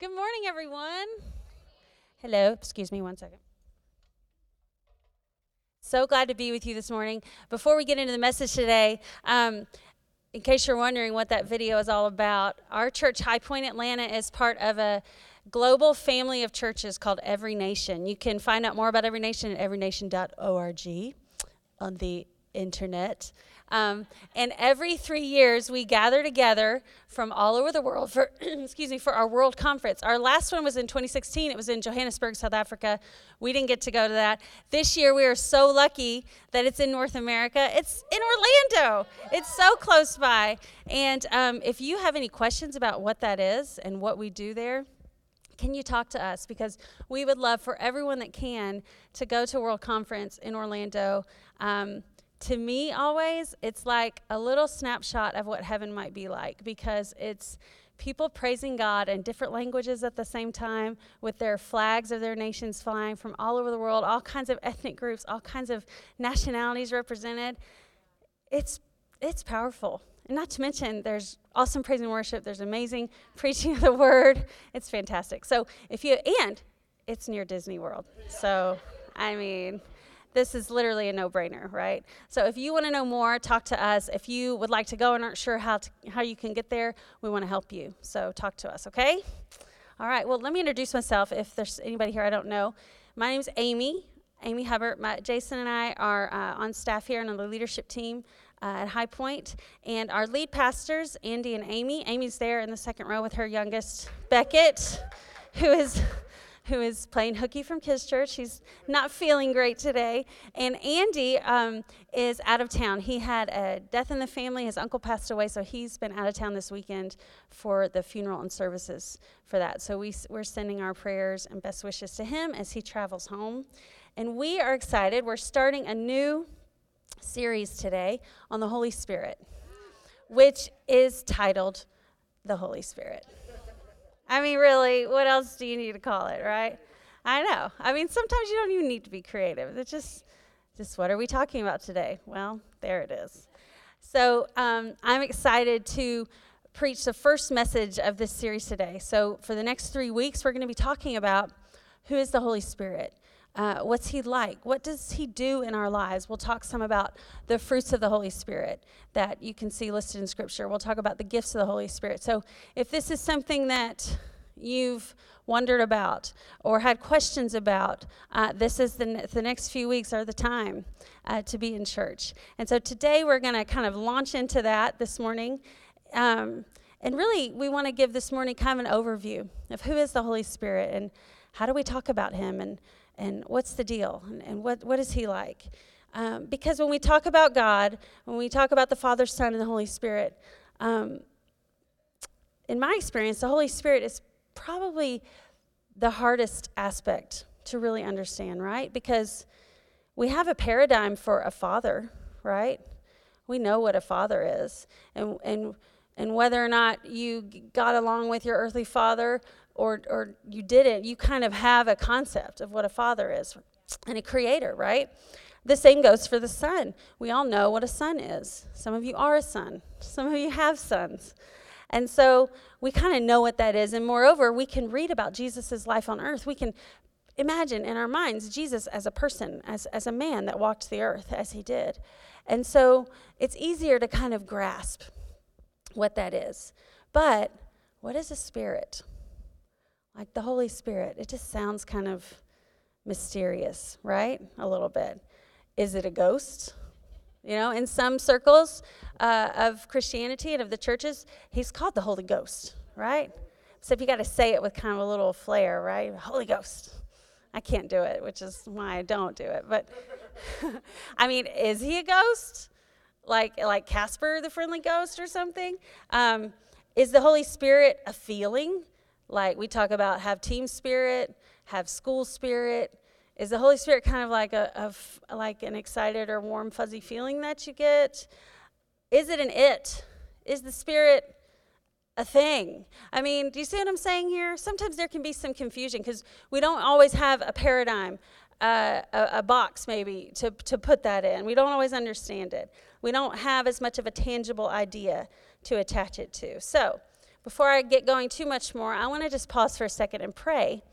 Good morning, everyone. Hello, excuse me one second. So glad to be with you this morning. Before we get into the message today, um, in case you're wondering what that video is all about, our church, High Point Atlanta, is part of a global family of churches called Every Nation. You can find out more about Every Nation at everynation.org on the internet. Um, and every three years, we gather together from all over the world for, excuse me, for our world conference. Our last one was in 2016. It was in Johannesburg, South Africa. We didn't get to go to that. This year, we are so lucky that it's in North America. It's in Orlando. It's so close by. And um, if you have any questions about what that is and what we do there, can you talk to us? Because we would love for everyone that can to go to World Conference in Orlando. Um, to me, always, it's like a little snapshot of what heaven might be like because it's people praising God in different languages at the same time with their flags of their nations flying from all over the world, all kinds of ethnic groups, all kinds of nationalities represented. It's, it's powerful. And not to mention, there's awesome praise and worship, there's amazing preaching of the word. It's fantastic. So, if you, and it's near Disney World. So, I mean, this is literally a no-brainer, right? So if you want to know more, talk to us. If you would like to go and aren't sure how to, how you can get there, we want to help you. So talk to us, okay? All right. Well, let me introduce myself. If there's anybody here I don't know, my name's Amy. Amy Hubbard. My, Jason and I are uh, on staff here and on the leadership team. Uh, at High Point, and our lead pastors, Andy and Amy. Amy's there in the second row with her youngest, Beckett, who is who is playing hooky from Kids Church. He's not feeling great today. And Andy um, is out of town. He had a death in the family. His uncle passed away, so he's been out of town this weekend for the funeral and services for that. So we, we're sending our prayers and best wishes to him as he travels home. And we are excited. We're starting a new series today on the Holy Spirit, which is titled The Holy Spirit. I mean, really, what else do you need to call it, right? I know. I mean, sometimes you don't even need to be creative. It's just, just what are we talking about today? Well, there it is. So um, I'm excited to preach the first message of this series today. So for the next three weeks, we're going to be talking about who is the Holy Spirit. Uh, what's he like? What does he do in our lives? We'll talk some about the fruits of the Holy Spirit that you can see listed in Scripture. We'll talk about the gifts of the Holy Spirit. So, if this is something that you've wondered about or had questions about, uh, this is the, the next few weeks are the time uh, to be in church. And so today we're going to kind of launch into that this morning. Um, and really, we want to give this morning kind of an overview of who is the Holy Spirit and how do we talk about him and and what's the deal? And, and what, what is he like? Um, because when we talk about god when we talk about the father son and the holy spirit um, in my experience the holy spirit is probably the hardest aspect to really understand right? Because we have a paradigm for a father right? We know what a father is. And, and, and whether or not you got along with your earthly father or, or you didn't, you kind of have a concept of what a father is and a creator, right? The same goes for the son. We all know what a son is. Some of you are a son, some of you have sons. And so we kind of know what that is. And moreover, we can read about Jesus' life on earth. We can imagine in our minds Jesus as a person, as, as a man that walked the earth as he did. And so it's easier to kind of grasp what that is. But what is a spirit? Like the Holy Spirit. It just sounds kind of mysterious, right? A little bit. Is it a ghost? You know, in some circles uh, of Christianity and of the churches, he's called the Holy Ghost, right? So if you got to say it with kind of a little flair, right? Holy Ghost. I can't do it, which is why I don't do it. But I mean, is he a ghost? Like like Casper the friendly ghost or something? Um, is the Holy Spirit a feeling? Like we talk about have team spirit, have school spirit. Is the Holy Spirit kind of like a, a like an excited or warm fuzzy feeling that you get? Is it an it? Is the Spirit a thing. I mean, do you see what I'm saying here? Sometimes there can be some confusion because we don't always have a paradigm, uh, a, a, box maybe to, to put that in. We don't always understand it. We don't have as much of a tangible idea to attach it to. So, before I get going too much more, I want to just pause for a second and pray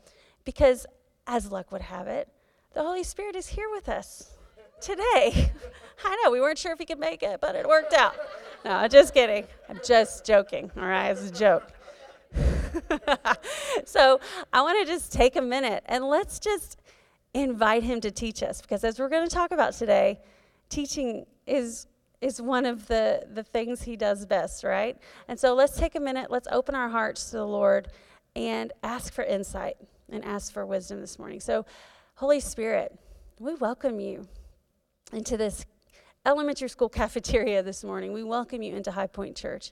because, as luck would have it, the Holy Spirit is here with us today. I know, we weren't sure if he could make it, but it worked out. No, just kidding. I'm just joking, all right? It's a joke. so I want to just take a minute and let's just invite him to teach us because as we're going to talk about today, teaching is is one of the the things he does best, right? And so let's take a minute, let's open our hearts to the Lord and ask for insight and ask for wisdom this morning. So Holy Spirit, we welcome you into this elementary school cafeteria this morning. We welcome you into High Point Church.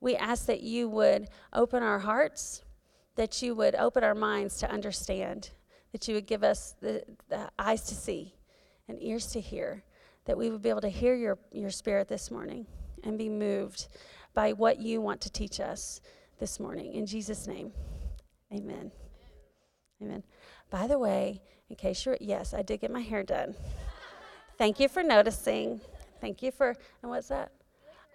We ask that you would open our hearts, that you would open our minds to understand, that you would give us the, the eyes to see and ears to hear, that we would be able to hear your, your spirit this morning and be moved by what you want to teach us this morning. In Jesus' name, amen. Amen. By the way, in case you're, yes, I did get my hair done. Thank you for noticing. Thank you for, and what's that?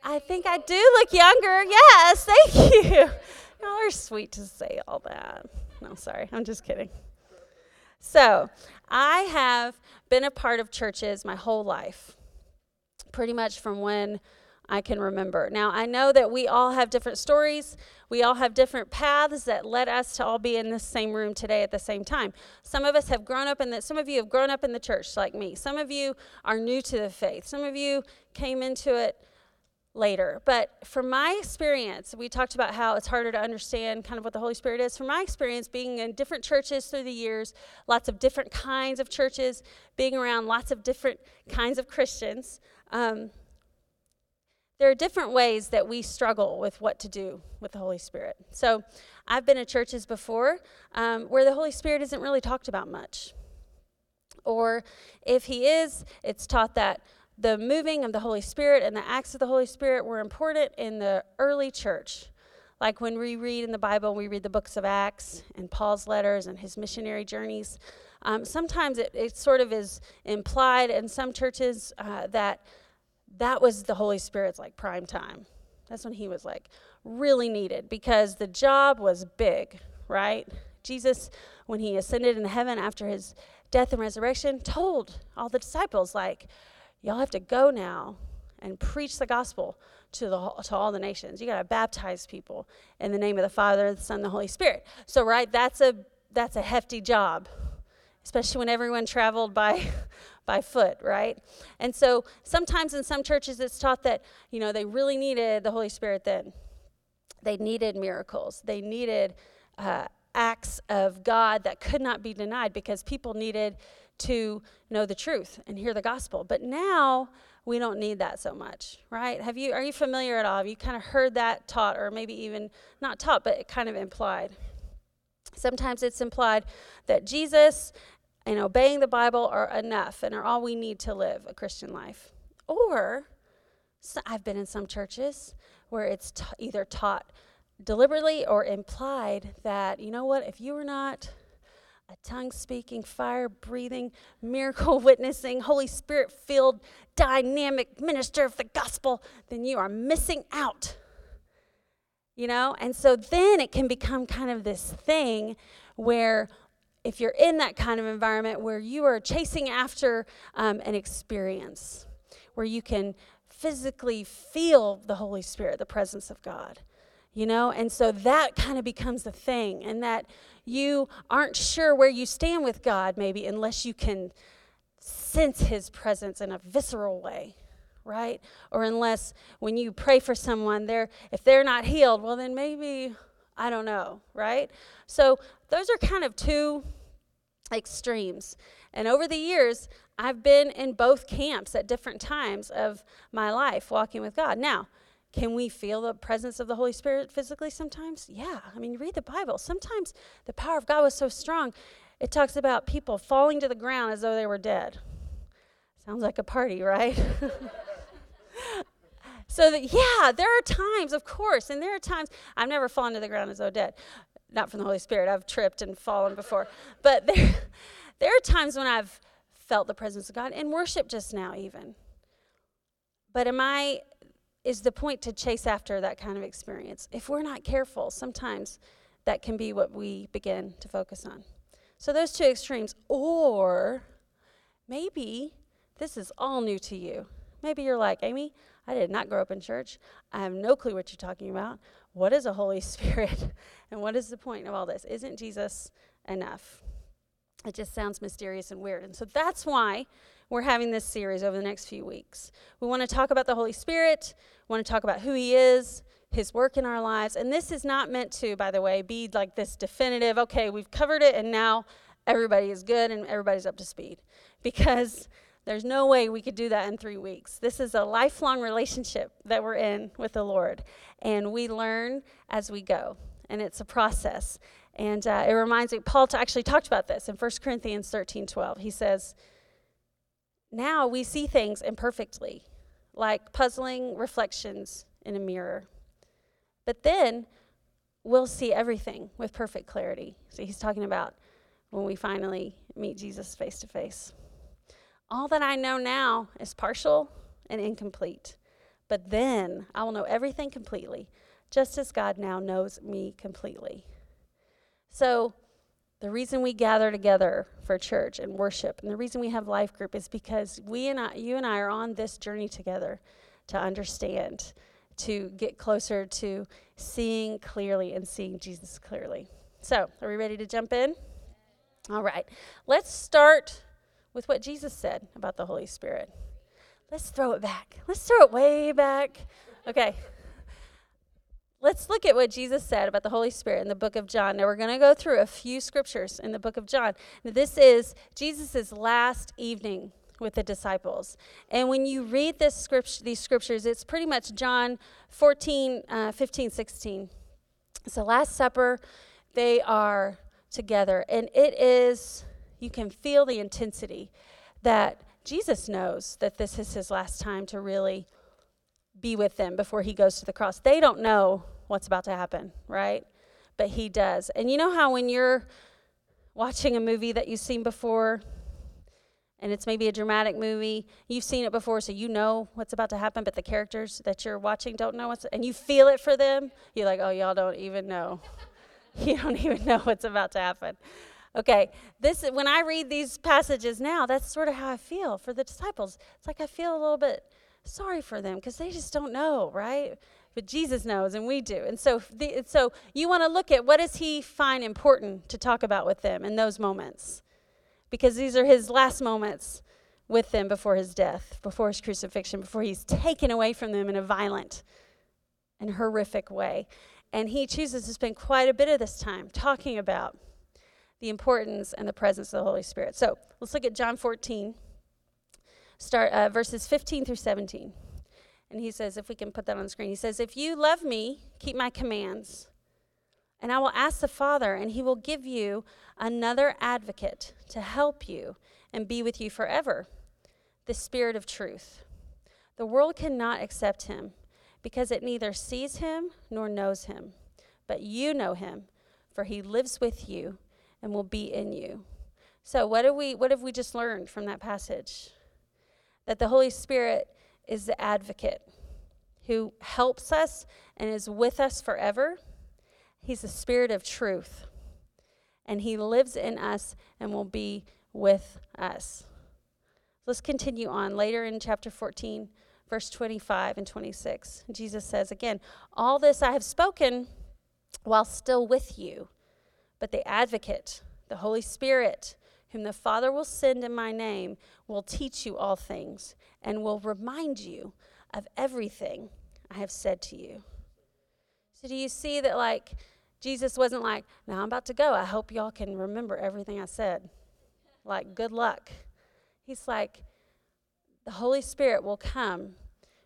I think I do look younger. Yes, thank you. Y'all are sweet to say all that. No, sorry, I'm just kidding. So, I have been a part of churches my whole life, pretty much from when I can remember. Now, I know that we all have different stories. We all have different paths that led us to all be in this same room today at the same time. Some of us have grown up in the some of you have grown up in the church like me. Some of you are new to the faith. Some of you came into it later. But from my experience, we talked about how it's harder to understand kind of what the Holy Spirit is. From my experience, being in different churches through the years, lots of different kinds of churches, being around lots of different kinds of Christians, um, there are different ways that we struggle with what to do with the Holy Spirit. So I've been at churches before um, where the Holy Spirit isn't really talked about much. Or if He is, it's taught that the moving of the Holy Spirit and the acts of the Holy Spirit were important in the early church. Like when we read in the Bible, we read the books of Acts and Paul's letters and his missionary journeys. Um, sometimes it, it, sort of is implied in some churches uh, that that was the Holy Spirit's like prime time. That's when he was like really needed because the job was big, right? Jesus, when he ascended into heaven after his death and resurrection, told all the disciples, like, y'all have to go now and preach the gospel to the to all the nations. You got to baptize people in the name of the Father, the Son, the Holy Spirit. So, right, that's a that's a hefty job, especially when everyone traveled by by foot, right? And so sometimes in some churches it's taught that, you know, they really needed the Holy Spirit then. They needed miracles. They needed uh, acts of God that could not be denied because people needed to know the truth and hear the gospel. But now we don't need that so much, right? Have you are you familiar at all? Have you kind of heard that taught or maybe even not taught, but kind of implied? Sometimes it's implied that Jesus and obeying the Bible are enough and are all we need to live a Christian life. Or so I've been in some churches where it's t- either taught deliberately or implied that, you know what, if you are not a tongue speaking, fire breathing, miracle witnessing, Holy Spirit filled, dynamic minister of the gospel, then you are missing out. You know? And so then it can become kind of this thing where if you're in that kind of environment where you are chasing after um, an experience, where you can physically feel the Holy Spirit, the presence of God, you know? And so that kind of becomes the thing, and that you aren't sure where you stand with God, maybe, unless you can sense His presence in a visceral way right or unless when you pray for someone they're if they're not healed well then maybe i don't know right so those are kind of two extremes. And over the years, I've been in both camps at different times of my life walking with God. Now, can we feel the presence of the Holy Spirit physically sometimes? Yeah. I mean, read the Bible. Sometimes the power of God was so strong, it talks about people falling to the ground as though they were dead. Sounds like a party, right? so that yeah there are times of course and there are times i've never fallen to the ground as though dead not from the Holy Spirit. I've tripped and fallen before. But there, there are times when I've felt the presence of God in worship just now, even. But am I, is the point to chase after that kind of experience. If we're not careful, sometimes that can be what we begin to focus on. So, those two extremes. Or maybe this is all new to you. Maybe you're like, Amy, I did not grow up in church. I have no clue what you're talking about. What is a Holy Spirit? and what is the point of all this? Isn't Jesus enough? It just sounds mysterious and weird. And so that's why we're having this series over the next few weeks. We want to talk about the Holy Spirit, we want to talk about who He is, His work in our lives. And this is not meant to, by the way, be like this definitive, okay, we've covered it and now everybody is good and everybody's up to speed. Because there's no way we could do that in three weeks. This is a lifelong relationship that we're in with the Lord, and we learn as we go, and it's a process. And uh, it reminds me, Paul actually talked about this in 1 Corinthians 13 12. He says, Now we see things imperfectly, like puzzling reflections in a mirror. But then we'll see everything with perfect clarity. So he's talking about when we finally meet Jesus face to face. All that I know now is partial and incomplete. But then I will know everything completely, just as God now knows me completely. So, the reason we gather together for church and worship, and the reason we have life group is because we and I, you and I are on this journey together to understand, to get closer to seeing clearly and seeing Jesus clearly. So, are we ready to jump in? All right. Let's start with what Jesus said about the Holy Spirit. Let's throw it back. Let's throw it way back. Okay. Let's look at what Jesus said about the Holy Spirit in the book of John. Now, we're going to go through a few scriptures in the book of John. Now, this is Jesus' last evening with the disciples. And when you read this script, these scriptures, it's pretty much John 14, uh, 15, 16. It's the Last Supper. They are together. And it is you can feel the intensity that Jesus knows that this is his last time to really be with them before he goes to the cross. They don't know what's about to happen, right? But he does. And you know how when you're watching a movie that you've seen before, and it's maybe a dramatic movie, you've seen it before, so you know what's about to happen, but the characters that you're watching don't know what's, and you feel it for them, you're like, oh, y'all don't even know. you don't even know what's about to happen. Okay, this when I read these passages now, that's sort of how I feel for the disciples. It's like I feel a little bit sorry for them because they just don't know, right? But Jesus knows, and we do. And so, the, so you want to look at what does he find important to talk about with them in those moments, because these are his last moments with them before his death, before his crucifixion, before he's taken away from them in a violent and horrific way. And he chooses to spend quite a bit of this time talking about the importance and the presence of the Holy Spirit. So let's look at John 14, start uh, verses 15 through 17. And he says, if we can put that on the screen, he says, If you love me, keep my commands. And I will ask the Father, and he will give you another advocate to help you and be with you forever the Spirit of truth. The world cannot accept him because it neither sees him nor knows him. But you know him, for he lives with you and will be in you. So what have we what have we just learned from that passage? That the Holy Spirit is the advocate who helps us and is with us forever. He's the spirit of truth. And he lives in us and will be with us. Let's continue on later in chapter 14, verse 25 and 26. Jesus says again, All this I have spoken while still with you but the advocate, the Holy Spirit, whom the Father will send in my name, will teach you all things and will remind you of everything I have said to you. So, do you see that, like, Jesus wasn't like, now I'm about to go. I hope y'all can remember everything I said. Like, good luck. He's like, the Holy Spirit will come,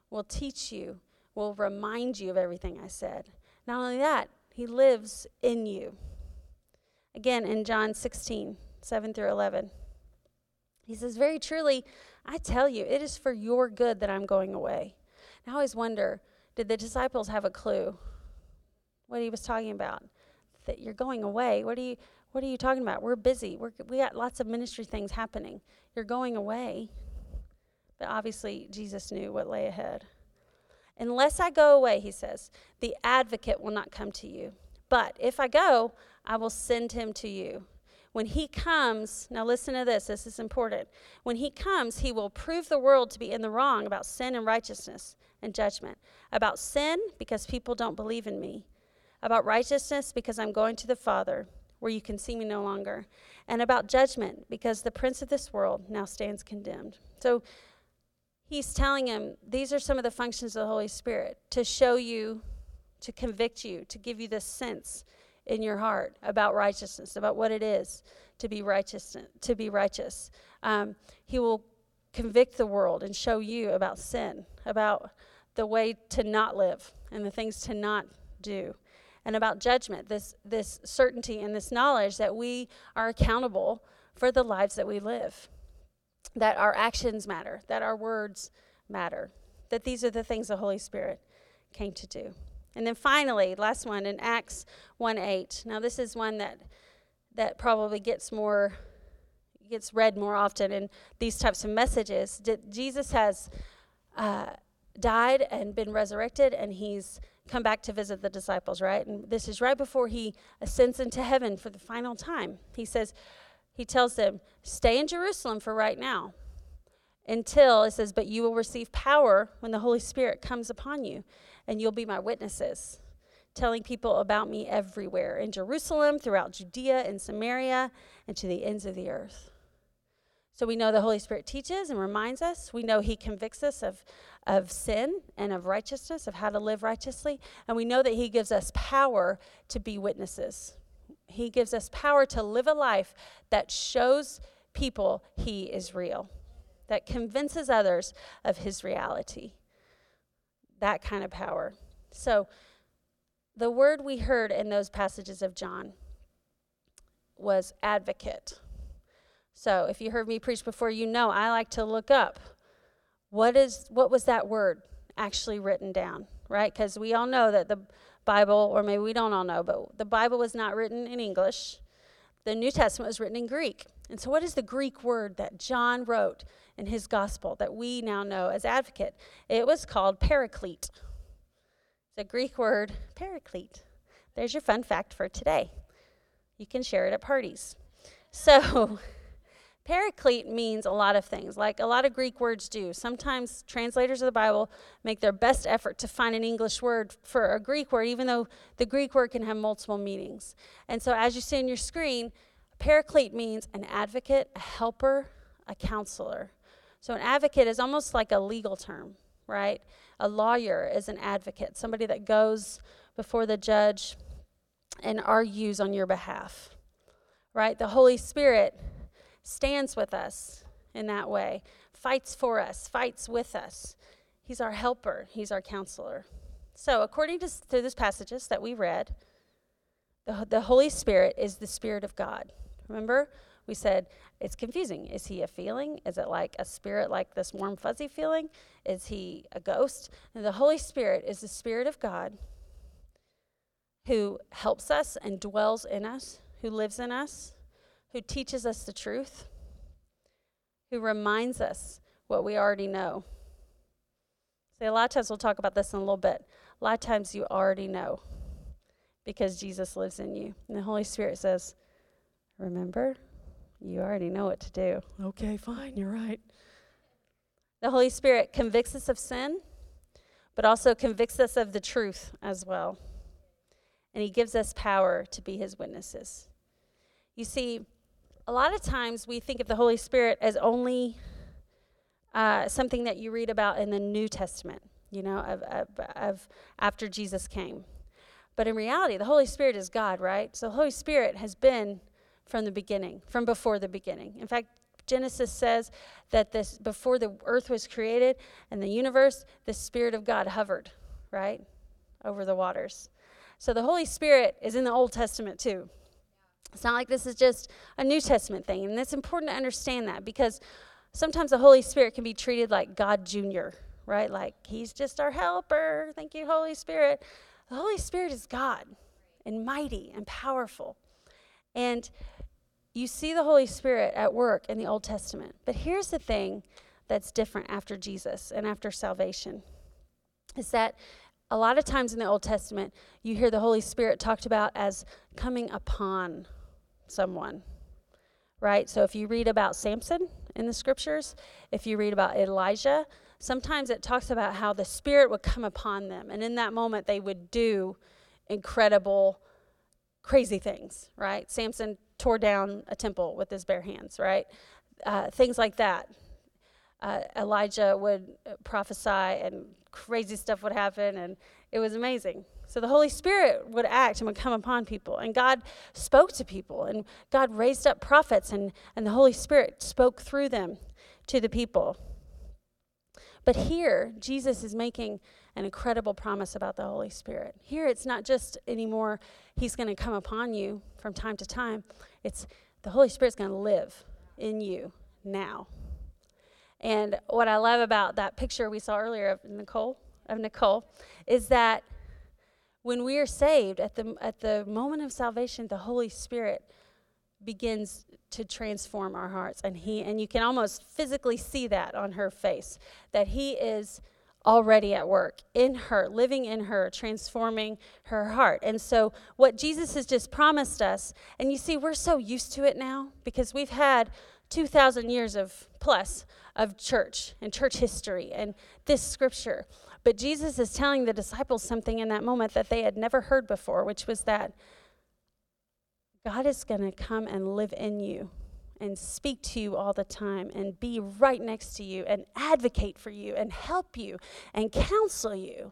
will teach you, will remind you of everything I said. Not only that, He lives in you. Again, in John 16, 7 through 11. He says, Very truly, I tell you, it is for your good that I'm going away. Now I always wonder did the disciples have a clue what he was talking about? That you're going away. What are you, what are you talking about? We're busy. We're, we got lots of ministry things happening. You're going away. But obviously, Jesus knew what lay ahead. Unless I go away, he says, the advocate will not come to you. But if I go, I will send him to you. When he comes, now listen to this, this is important. When he comes, he will prove the world to be in the wrong about sin and righteousness and judgment. About sin, because people don't believe in me. About righteousness, because I'm going to the Father, where you can see me no longer. And about judgment, because the prince of this world now stands condemned. So he's telling him these are some of the functions of the Holy Spirit to show you, to convict you, to give you this sense in your heart about righteousness, about what it is to be righteous. To be righteous, um, He will convict the world and show you about sin, about the way to not live and the things to not do, and about judgment. This this certainty and this knowledge that we are accountable for the lives that we live, that our actions matter, that our words matter, that these are the things the Holy Spirit came to do. And then finally, last one in Acts 1 8. Now, this is one that, that probably gets more gets read more often in these types of messages. Jesus has uh, died and been resurrected, and he's come back to visit the disciples, right? And this is right before he ascends into heaven for the final time. He says, he tells them, stay in Jerusalem for right now until it says, but you will receive power when the Holy Spirit comes upon you and you'll be my witnesses, telling people about me everywhere in Jerusalem, throughout Judea and Samaria, and to the ends of the earth. So we know the Holy Spirit teaches and reminds us. We know He convicts us of, of sin and of righteousness, of how to live righteously. And we know that He gives us power to be witnesses. He gives us power to live a life that shows people He is real, that convinces others of His reality that kind of power. So, the word we heard in those passages of John was advocate. So, if you heard me preach before, you know I like to look up what is what was that word actually written down, right? Because we all know that the Bible, or maybe we don't all know, but the Bible was not written in English. The New Testament was written in Greek. And so, what is the Greek word that John wrote in his gospel that we now know as advocate? It was called paraclete. It's a Greek word, paraclete. There's your fun fact for today. You can share it at parties. So, paraclete means a lot of things, like a lot of Greek words do. Sometimes translators of the Bible make their best effort to find an English word for a Greek word, even though the Greek word can have multiple meanings. And so, as you see on your screen, Paraclete means an advocate, a helper, a counselor. So an advocate is almost like a legal term, right? A lawyer is an advocate, somebody that goes before the judge and argues on your behalf, right? The Holy Spirit stands with us in that way, fights for us, fights with us. He's our helper, He's our counselor. So, according to, to these passages that we read, the, the Holy Spirit is the Spirit of God. Remember? We said it's confusing. Is he a feeling? Is it like a spirit, like this warm, fuzzy feeling? Is he a ghost? And the Holy Spirit is the Spirit of God who helps us and dwells in us, who lives in us, who teaches us the truth, who reminds us what we already know. See, a lot of times we'll talk about this in a little bit. A lot of times you already know because Jesus lives in you. And the Holy Spirit says, Remember? You already know what to do. Okay, fine, you're right. The Holy Spirit convicts us of sin, but also convicts us of the truth as well. And He gives us power to be His witnesses. You see, a lot of times we think of the Holy Spirit as only uh, something that you read about in the New Testament, you know, of, of, of after Jesus came. But in reality, the Holy Spirit is God, right? So the Holy Spirit has been from the beginning, from before the beginning. In fact, Genesis says that this before the earth was created and the universe, the Spirit of God hovered, right, over the waters. So the Holy Spirit is in the Old Testament too. It's not like this is just a New Testament thing. And it's important to understand that because sometimes the Holy Spirit can be treated like God Jr., right? Like he's just our helper. Thank you, Holy Spirit. The Holy Spirit is God and mighty and powerful. And you see the Holy Spirit at work in the Old Testament. But here's the thing that's different after Jesus and after salvation is that a lot of times in the Old Testament, you hear the Holy Spirit talked about as coming upon someone, right? So if you read about Samson in the scriptures, if you read about Elijah, sometimes it talks about how the Spirit would come upon them. And in that moment, they would do incredible, crazy things, right? Samson tore down a temple with his bare hands, right? Uh, things like that. Uh, Elijah would prophesy and crazy stuff would happen, and it was amazing. So the Holy Spirit would act and would come upon people. And God spoke to people, and God raised up prophets, and, and the Holy Spirit spoke through them to the people. But here, Jesus is making an incredible promise about the Holy Spirit. Here, it's not just anymore, He's going to come upon you from time to time. It's the Holy Spirit's going to live in you now. And what I love about that picture we saw earlier of Nicole, of Nicole, is that when we are saved, at the, at the moment of salvation, the Holy Spirit begins to transform our hearts. And he and you can almost physically see that on her face, that he is already at work in her, living in her, transforming her heart. And so, what Jesus has just promised us, and you see, we're so used to it now because we've had 2,000 years of plus of church and church history and this scripture. But Jesus is telling the disciples something in that moment that they had never heard before, which was that God is going to come and live in you and speak to you all the time and be right next to you and advocate for you and help you and counsel you.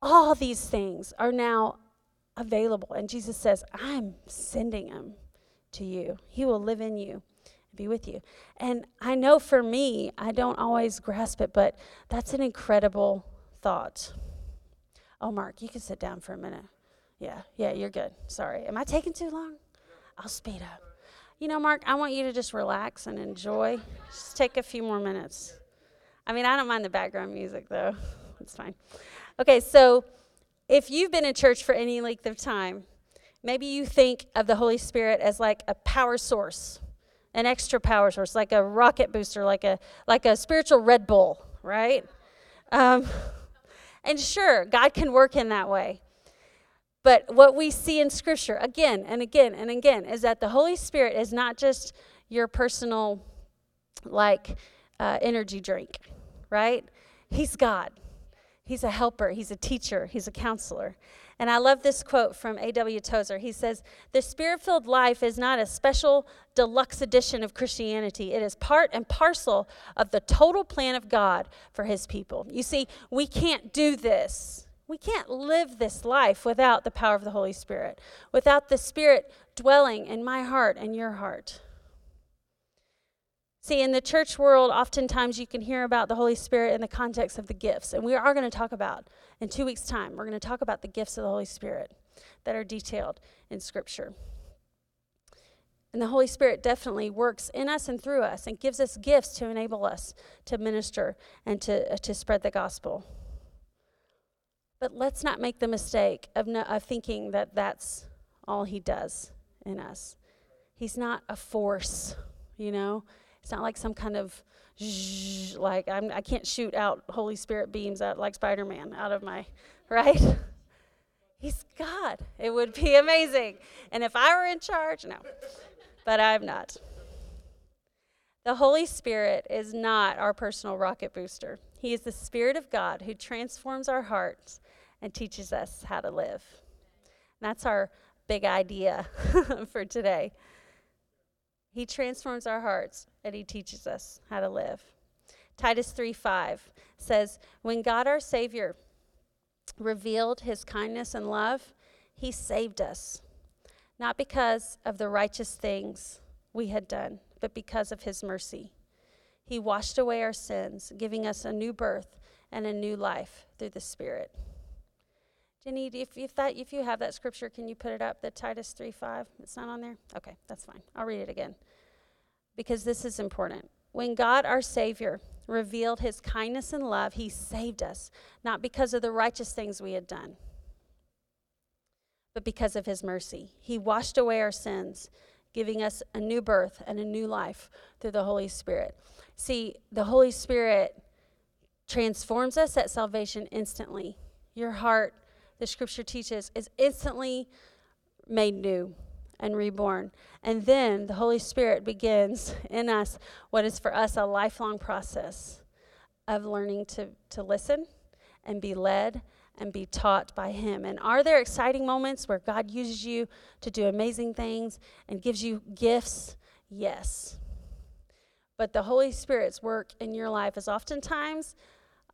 All these things are now available. And Jesus says, I'm sending them to you. He will live in you be with you. And I know for me, I don't always grasp it, but that's an incredible thought. Oh, Mark, you can sit down for a minute. Yeah, yeah, you're good. Sorry. Am I taking too long? I'll speed up. You know, Mark, I want you to just relax and enjoy. Just take a few more minutes. I mean, I don't mind the background music, though. It's fine. Okay, so if you've been in church for any length of time, maybe you think of the Holy Spirit as like a power source an extra power source, like a rocket booster, like a like a spiritual Red Bull, right? Um, and sure, God can work in that way. But what we see in Scripture again and again and again is that the Holy Spirit is not just your personal, like, uh, energy drink, right? He's God. He's a helper. He's a teacher. He's a counselor. And I love this quote from A.W. Tozer. He says, The spirit filled life is not a special deluxe edition of Christianity, it is part and parcel of the total plan of God for his people. You see, we can't do this. We can't live this life without the power of the Holy Spirit, without the Spirit dwelling in my heart and your heart. See, in the church world, oftentimes you can hear about the Holy Spirit in the context of the gifts. And we are going to talk about, in two weeks' time, we're going to talk about the gifts of the Holy Spirit that are detailed in Scripture. And the Holy Spirit definitely works in us and through us and gives us gifts to enable us to minister and to, uh, to spread the gospel. But let's not make the mistake of, no, of thinking that that's all He does in us. He's not a force, you know? It's not like some kind of zzz, like I'm, I can't shoot out Holy Spirit beams out like Spider Man out of my right. He's God. It would be amazing. And if I were in charge, no, but I'm not. The Holy Spirit is not our personal rocket booster. He is the Spirit of God who transforms our hearts and teaches us how to live. that's our big idea for today. He transforms our hearts and he teaches us how to live. Titus 3 5 says, When God our Savior revealed his kindness and love, he saved us, not because of the righteous things we had done, but because of his mercy. He washed away our sins, giving us a new birth and a new life through the Spirit. Jenny, if, if, that, if you have that scripture, can you put it up, the Titus 3 5? It's not on there? Okay, that's fine. I'll read it again because this is important. When God, our Savior, revealed his kindness and love, he saved us, not because of the righteous things we had done, but because of his mercy. He washed away our sins, giving us a new birth and a new life through the Holy Spirit. See, the Holy Spirit transforms us at salvation instantly. Your heart, the scripture teaches, is instantly made new and reborn. And then the Holy Spirit begins in us what is for us a lifelong process of learning to, to listen and be led and be taught by Him. And are there exciting moments where God uses you to do amazing things and gives you gifts? Yes. But the Holy Spirit's work in your life is oftentimes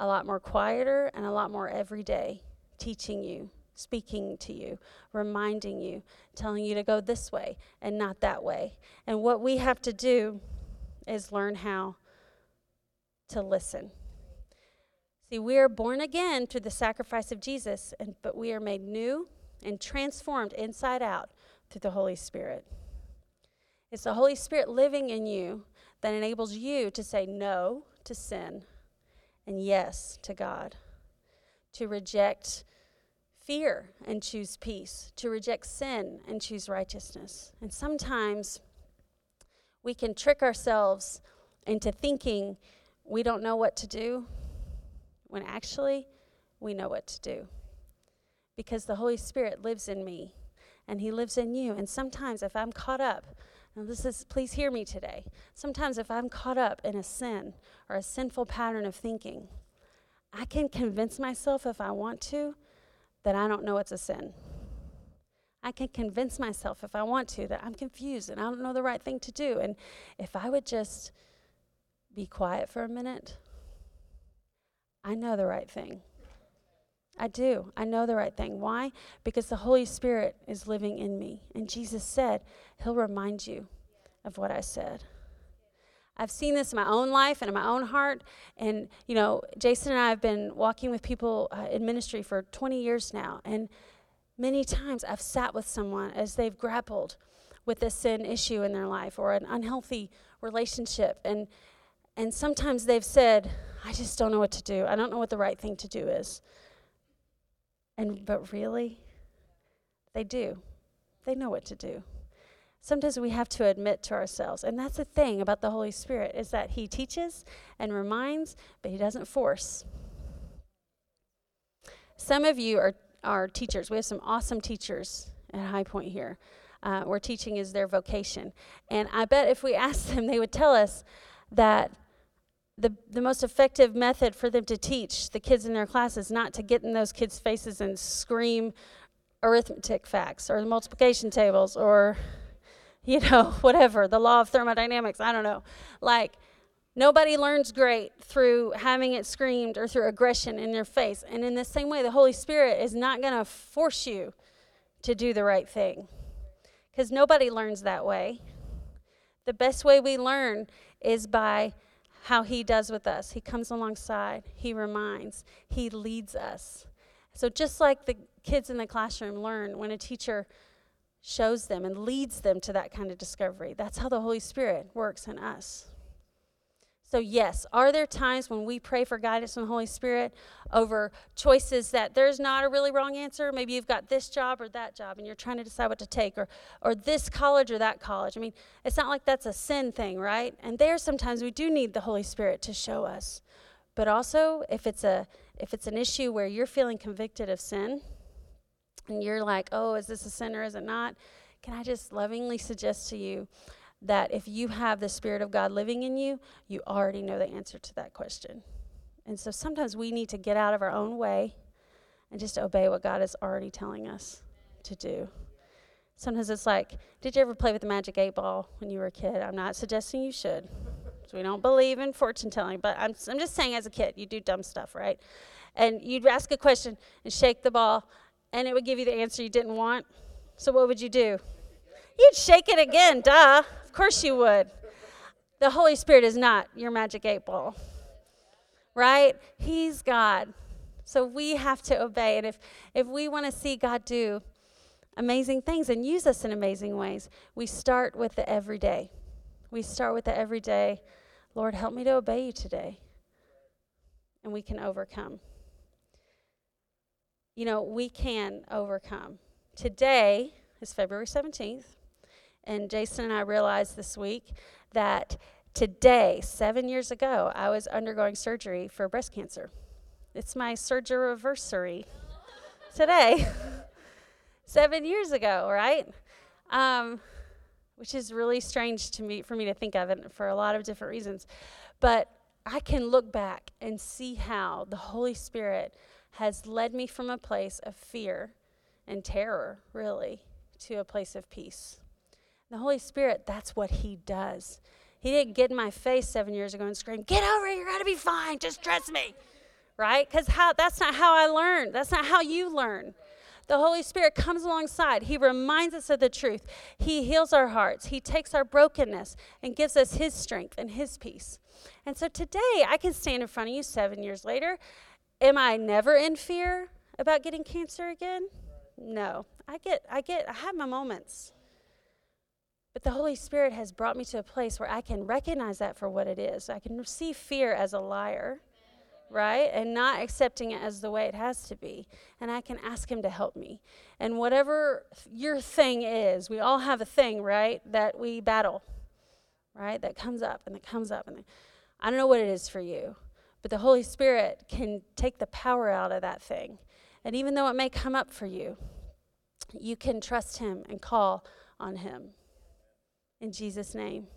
a lot more quieter and a lot more everyday, teaching you, speaking to you, reminding you, telling you to go this way and not that way. And what we have to do is learn how to listen. See, we are born again through the sacrifice of Jesus, and, but we are made new and transformed inside out through the Holy Spirit. It's the Holy Spirit living in you that enables you to say no to sin and yes to God, to reject fear and choose peace, to reject sin and choose righteousness. And sometimes we can trick ourselves into thinking we don't know what to do when actually we know what to do. Because the Holy Spirit lives in me and He lives in you. And sometimes if I'm caught up, now this is, please hear me today. Sometimes if I'm caught up in a sin or a sinful pattern of thinking, I can convince myself if I want to that I don't know it's a sin. I can convince myself if I want to that I'm confused and I don't know the right thing to do. And if I would just be quiet for a minute I know the right thing. I do. I know the right thing. Why? Because the Holy Spirit is living in me. And Jesus said, He'll remind you of what I said. I've seen this in my own life and in my own heart. And, you know, Jason and I have been walking with people uh, in ministry for 20 years now. And many times I've sat with someone as they've grappled with a sin issue in their life or an unhealthy relationship. And, and sometimes they've said, I just don't know what to do. I don't know what the right thing to do is. And but really, they do. They know what to do. Sometimes we have to admit to ourselves, and that's the thing about the Holy Spirit is that he teaches and reminds, but he doesn't force. Some of you are are teachers. We have some awesome teachers at High Point here, uh, where teaching is their vocation. And I bet if we asked them, they would tell us that the, the most effective method for them to teach the kids in their class is not to get in those kids' faces and scream arithmetic facts or multiplication tables or, you know, whatever, the law of thermodynamics, I don't know. Like, nobody learns great through having it screamed or through aggression in their face. And in the same way, the Holy Spirit is not going to force you to do the right thing because nobody learns that way. The best way we learn is by how he does with us. He comes alongside, he reminds, he leads us. So, just like the kids in the classroom learn when a teacher shows them and leads them to that kind of discovery, that's how the Holy Spirit works in us. So, yes, are there times when we pray for guidance from the Holy Spirit over choices that there's not a really wrong answer? Maybe you've got this job or that job and you're trying to decide what to take, or, or this college or that college. I mean, it's not like that's a sin thing, right? And there sometimes we do need the Holy Spirit to show us. But also, if it's, a, if it's an issue where you're feeling convicted of sin and you're like, oh, is this a sin or is it not? Can I just lovingly suggest to you that if you have the Spirit of God living in you, you already know the answer to that question. And so sometimes we need to get out of our own way and just obey what God is already telling us to do. Sometimes it's like, did you ever play with the magic eight ball when you were a kid? I'm not suggesting you should. So we don't believe in fortune telling, but I'm, I'm just saying as a kid, you do dumb stuff, right? And you'd ask a question and shake the ball, and it would give you the answer you didn't want. So what would you do? You'd shake it again, duh Of course you would. The Holy Spirit is not your magic eight ball, right? He's God. So we have to obey. And if, if we want to see God do amazing things and use us in amazing ways, we start with the everyday. We start with the everyday. Lord, help me to obey you today. And we can overcome. You know, we can overcome. Today is February 17th. And Jason and I realized this week that Today, seven years ago, I was undergoing surgery for breast cancer. It's my surgery anniversary today. seven years ago, right? Um, which is really strange to me for me to think of it for a lot of different reasons. But I can look back and see how the Holy Spirit has led me from a place of fear and terror, really, to a place of peace. The Holy Spirit, that's what He does. He didn't get in my face seven years ago and scream, Get over it, you're going to be fine, just trust me. Right? Because that's not how I learned. That's not how you learn. The Holy Spirit comes alongside. He reminds us of the truth. He heals our hearts. He takes our brokenness and gives us His strength and His peace. And so today, I can stand in front of you seven years later. Am I never in fear about getting cancer again? No. I get, I get, I have my moments. But the Holy Spirit has brought me to a place where I can recognize that for what it is. I can see fear as a liar, right? And not accepting it as the way it has to be. And I can ask Him to help me. And whatever your thing is, we all have a thing, right? That we battle, right? That comes up and that comes up. And I don't know what it is for you, but the Holy Spirit can take the power out of that thing. And even though it may come up for you, you can trust Him and call on Him in Jesus' name.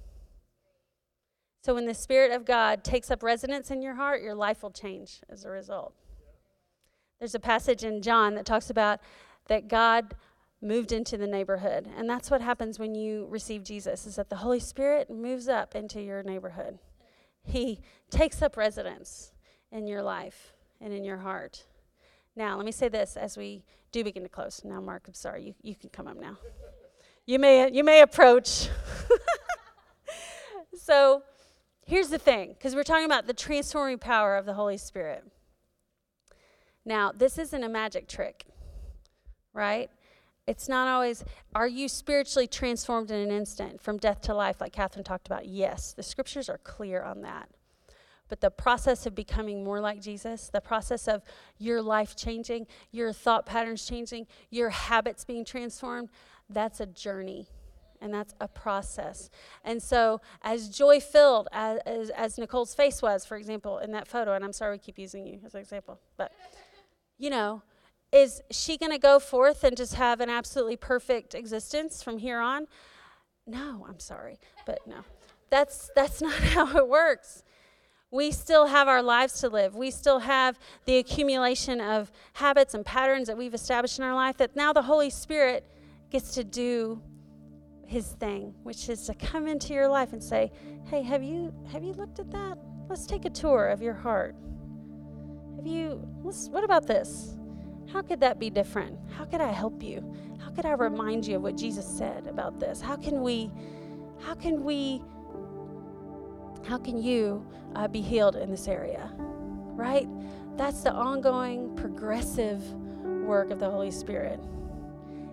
So, when the Spirit of God takes up residence in your heart, your life will change as a result. There's a passage in John that talks about that God moved into the neighborhood. And that's what happens when you receive Jesus is that the Holy Spirit moves up into your neighborhood. He takes up residence in your life and in your heart. Now, let me say this as we do begin to close. Now, Mark, I'm sorry, you, you can come up now you may you may approach. so, here's the thing, because we're talking about the transforming power of the Holy Spirit. Now, this isn't a magic trick, right? It's not always, are you spiritually transformed in an instant from death to life, like Catherine talked about? Yes, the scriptures are clear on that. But the process of becoming more like Jesus, the process of your life changing, your thought patterns changing, your habits being transformed, that's a journey and that's a process. And so, as joy filled as, as, as, Nicole's face was, for example, in that photo, and I'm sorry we keep using you as an example, but you know, is she going to go forth and just have an absolutely perfect existence from here on? No, I'm sorry, but no. That's that's not how it works. We still have our lives to live. We still have the accumulation of habits and patterns that we've established in our life that now the Holy Spirit gets to do his thing, which is to come into your life and say, "Hey, have you have you looked at that? Let's take a tour of your heart. Have you what about this? How could that be different? How could I help you? How could I remind you of what Jesus said about this? How can we how can we how can you uh, be healed in this area? Right? That's the ongoing progressive work of the Holy Spirit.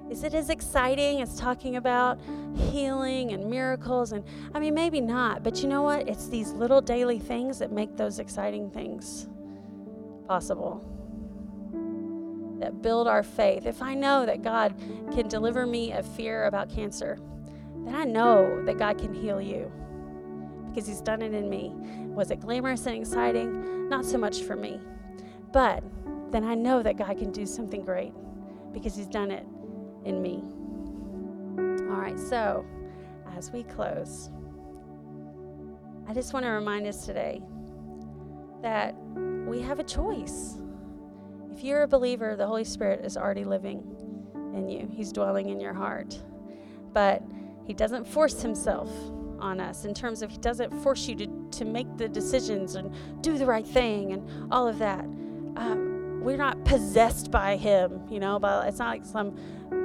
Is it as exciting as talking about healing and miracles? And I mean, maybe not, but you know what? It's these little daily things that make those exciting things possible, that build our faith. If I know that God can deliver me of fear about cancer, then I know that God can heal you because He's done it in me. Was it glamorous and exciting? Not so much for me. But then I know that God can do something great because He's done it in me. All right, so as we close, I just want to remind us today that we have a choice. If you're a believer, the Holy Spirit is already living in you, He's dwelling in your heart. But He doesn't force Himself on us in terms of He doesn't force you to, to make the decisions and do the right thing and all of that. Um, we're not possessed by Him, you know, but it's not like some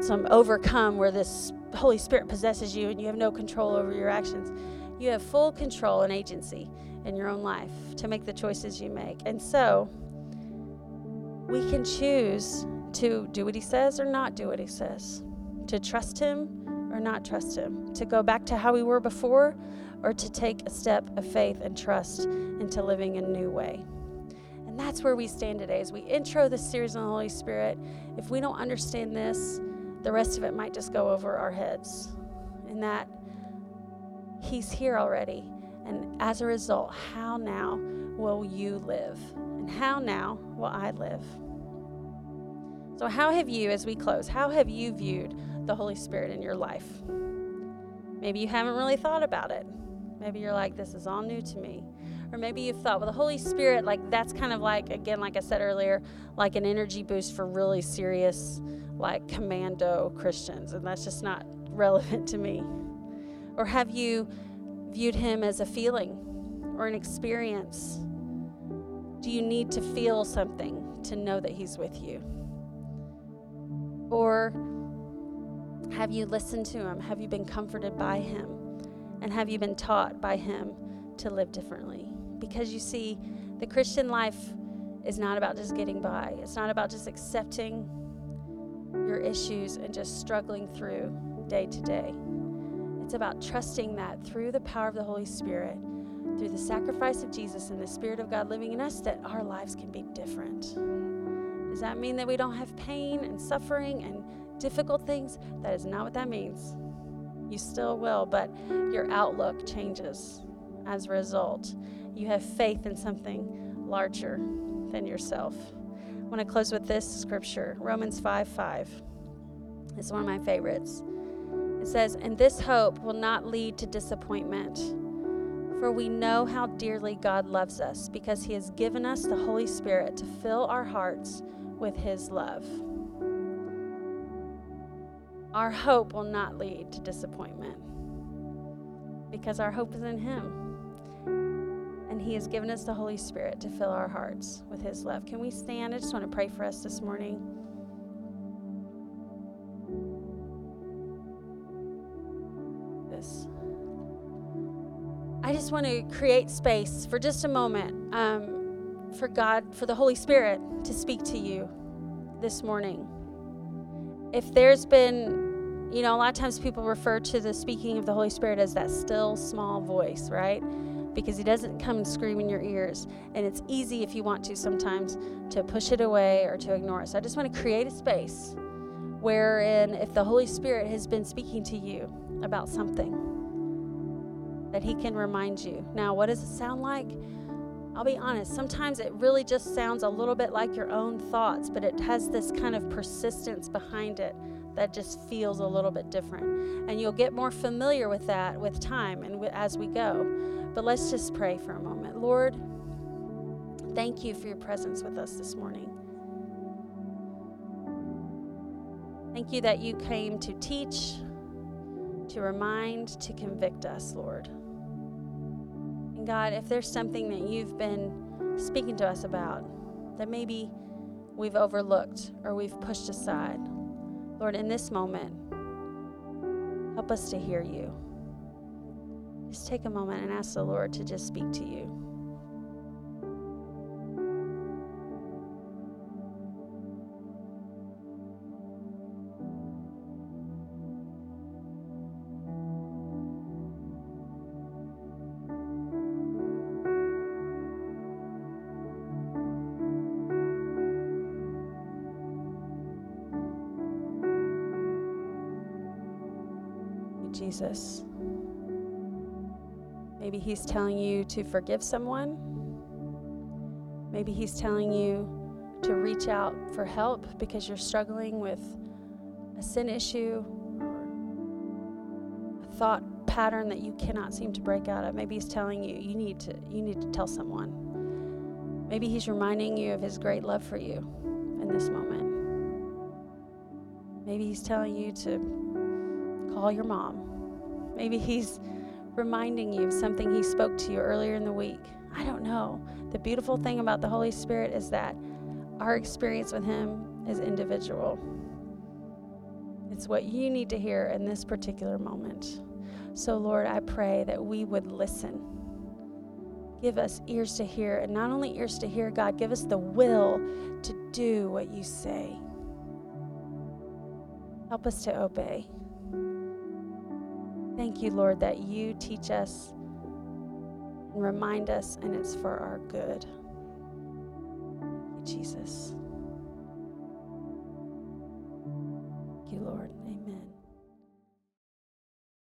some overcome where this Holy Spirit possesses you and you have no control over your actions. You have full control and agency in your own life to make the choices you make. And so we can choose to do what he says or not do what he says, to trust him or not trust him, to go back to how we were before or to take a step of faith and trust into living a new way. And that's where we stand today as we intro this series on the Holy Spirit. If we don't understand this, the rest of it might just go over our heads. In that He's here already, And as a result, how now will you live? How now will I live? So, how have you, as we close, how have you viewed the Holy Spirit in your life? Maybe you haven't really thought about it. Maybe you're like, this is all new to me. Or maybe you've thought, well, the Holy Spirit, like, that's kind of like, again, like I said earlier, like an energy boost for really serious, like, commando Christians. And that's just not relevant to me. Or have you viewed him as a feeling or an experience? Do you need to feel something to know that he's with you? Or have you listened to him? Have you been comforted by him? And have you been taught by him to live differently? Because you see, the Christian life is not about just getting by, it's not about just accepting your issues and just struggling through day to day. It's about trusting that through the power of the Holy Spirit, through the sacrifice of Jesus and the Spirit of God living in us, that our lives can be different. Does that mean that we don't have pain and suffering and difficult things? That is not what that means. You still will, but your outlook changes as a result. You have faith in something larger than yourself. I want to close with this scripture Romans 5 5. It's one of my favorites. It says, And this hope will not lead to disappointment, for we know how dearly God loves us because he has given us the Holy Spirit to fill our hearts with His love. Our hope will not lead to disappointment because our hope is in Him. And He has given us the Holy Spirit to fill our hearts with His love. Can we stand? I just want to pray for us this morning. I just want to create space for just a moment. Um, for God, for the Holy Spirit to speak to you this morning. If there's been, you know, a lot of times people refer to the speaking of the Holy Spirit as that still small voice, right? Because he doesn't come and scream in your ears. And it's easy if you want to sometimes to push it away or to ignore it. So I just want to create a space wherein if the Holy Spirit has been speaking to you about something, that he can remind you. Now, what does it sound like? I'll be honest, sometimes it really just sounds a little bit like your own thoughts, but it has this kind of persistence behind it that just feels a little bit different. And you'll get more familiar with that with time and as we go. But let's just pray for a moment. Lord, thank you for your presence with us this morning. Thank you that you came to teach, to remind, to convict us, Lord. And God, if there's something that you've been speaking to us about that maybe we've overlooked or we've pushed aside, Lord, in this moment, help us to hear you. Just take a moment and ask the Lord to just speak to you. Jesus. Maybe He's telling you to forgive someone. Maybe He's telling you to reach out for help because you're struggling with a sin issue or a thought pattern that you cannot seem to break out of. Maybe He's telling you you need to you need to tell someone. Maybe He's reminding you of His great love for you in this moment. Maybe He's telling you to call your mom Maybe He's reminding you of something He spoke to you earlier in the week. I don't know. The beautiful thing about the Holy Spirit is that our experience with Him is individual. It's what you need to hear in this particular moment. So, Lord, I pray that we would listen. Give us ears to hear, and not only ears to hear, God, give us the will to do what you say. Help us to obey. Thank you, Lord, that you teach us and remind us, and it's for our good. Jesus.